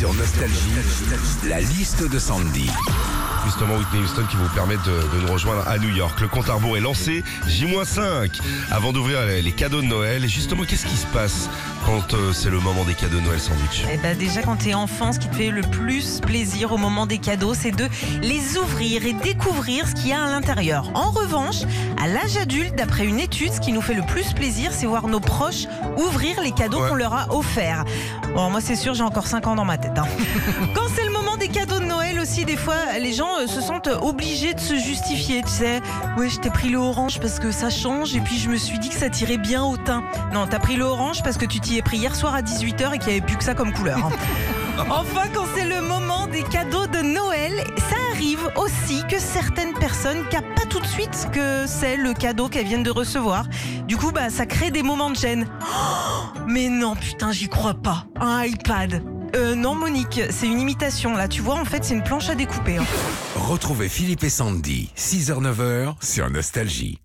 Sur Nostalgie, la liste de Sandy. Justement, Whitney Houston qui vous permet de, de nous rejoindre à New York. Le compte à rebours est lancé, J-5, avant d'ouvrir les, les cadeaux de Noël. Et justement, qu'est-ce qui se passe quand euh, c'est le moment des cadeaux de Noël sandwich? Eh ben déjà quand t'es enfant, ce qui te fait le plus plaisir au moment des cadeaux, c'est de les ouvrir et découvrir ce qu'il y a à l'intérieur. En revanche, à l'âge adulte, d'après une étude, ce qui nous fait le plus plaisir, c'est voir nos proches ouvrir les cadeaux Ouais. qu'on leur a offerts. Bon, moi c'est sûr, j'ai encore 5 ans dans ma tête. Hein. quand c'est le moment des cadeaux de Noël aussi, des fois, les gens euh, se sentent obligés de se justifier, tu sais. Ouais, je t'ai pris le orange parce que ça change et puis je me suis dit que ça tirait bien au teint. Non, t'as pris le orange parce que tu t'y es pris hier soir à 18h et qu'il n'y avait plus que ça comme couleur. hein. Enfin, quand c'est le moment des cadeaux de Noël, ça arrive aussi que certaines personnes capent pas tout de suite que c'est le cadeau qu'elles viennent de recevoir. Du coup, bah, ça crée des moments de gêne. Oh, mais non, putain, j'y crois pas. Un iPad. Euh, non, Monique, c'est une imitation. Là, tu vois, en fait, c'est une planche à découper. hein. Retrouvez Philippe et Sandy, 6h-9h sur Nostalgie.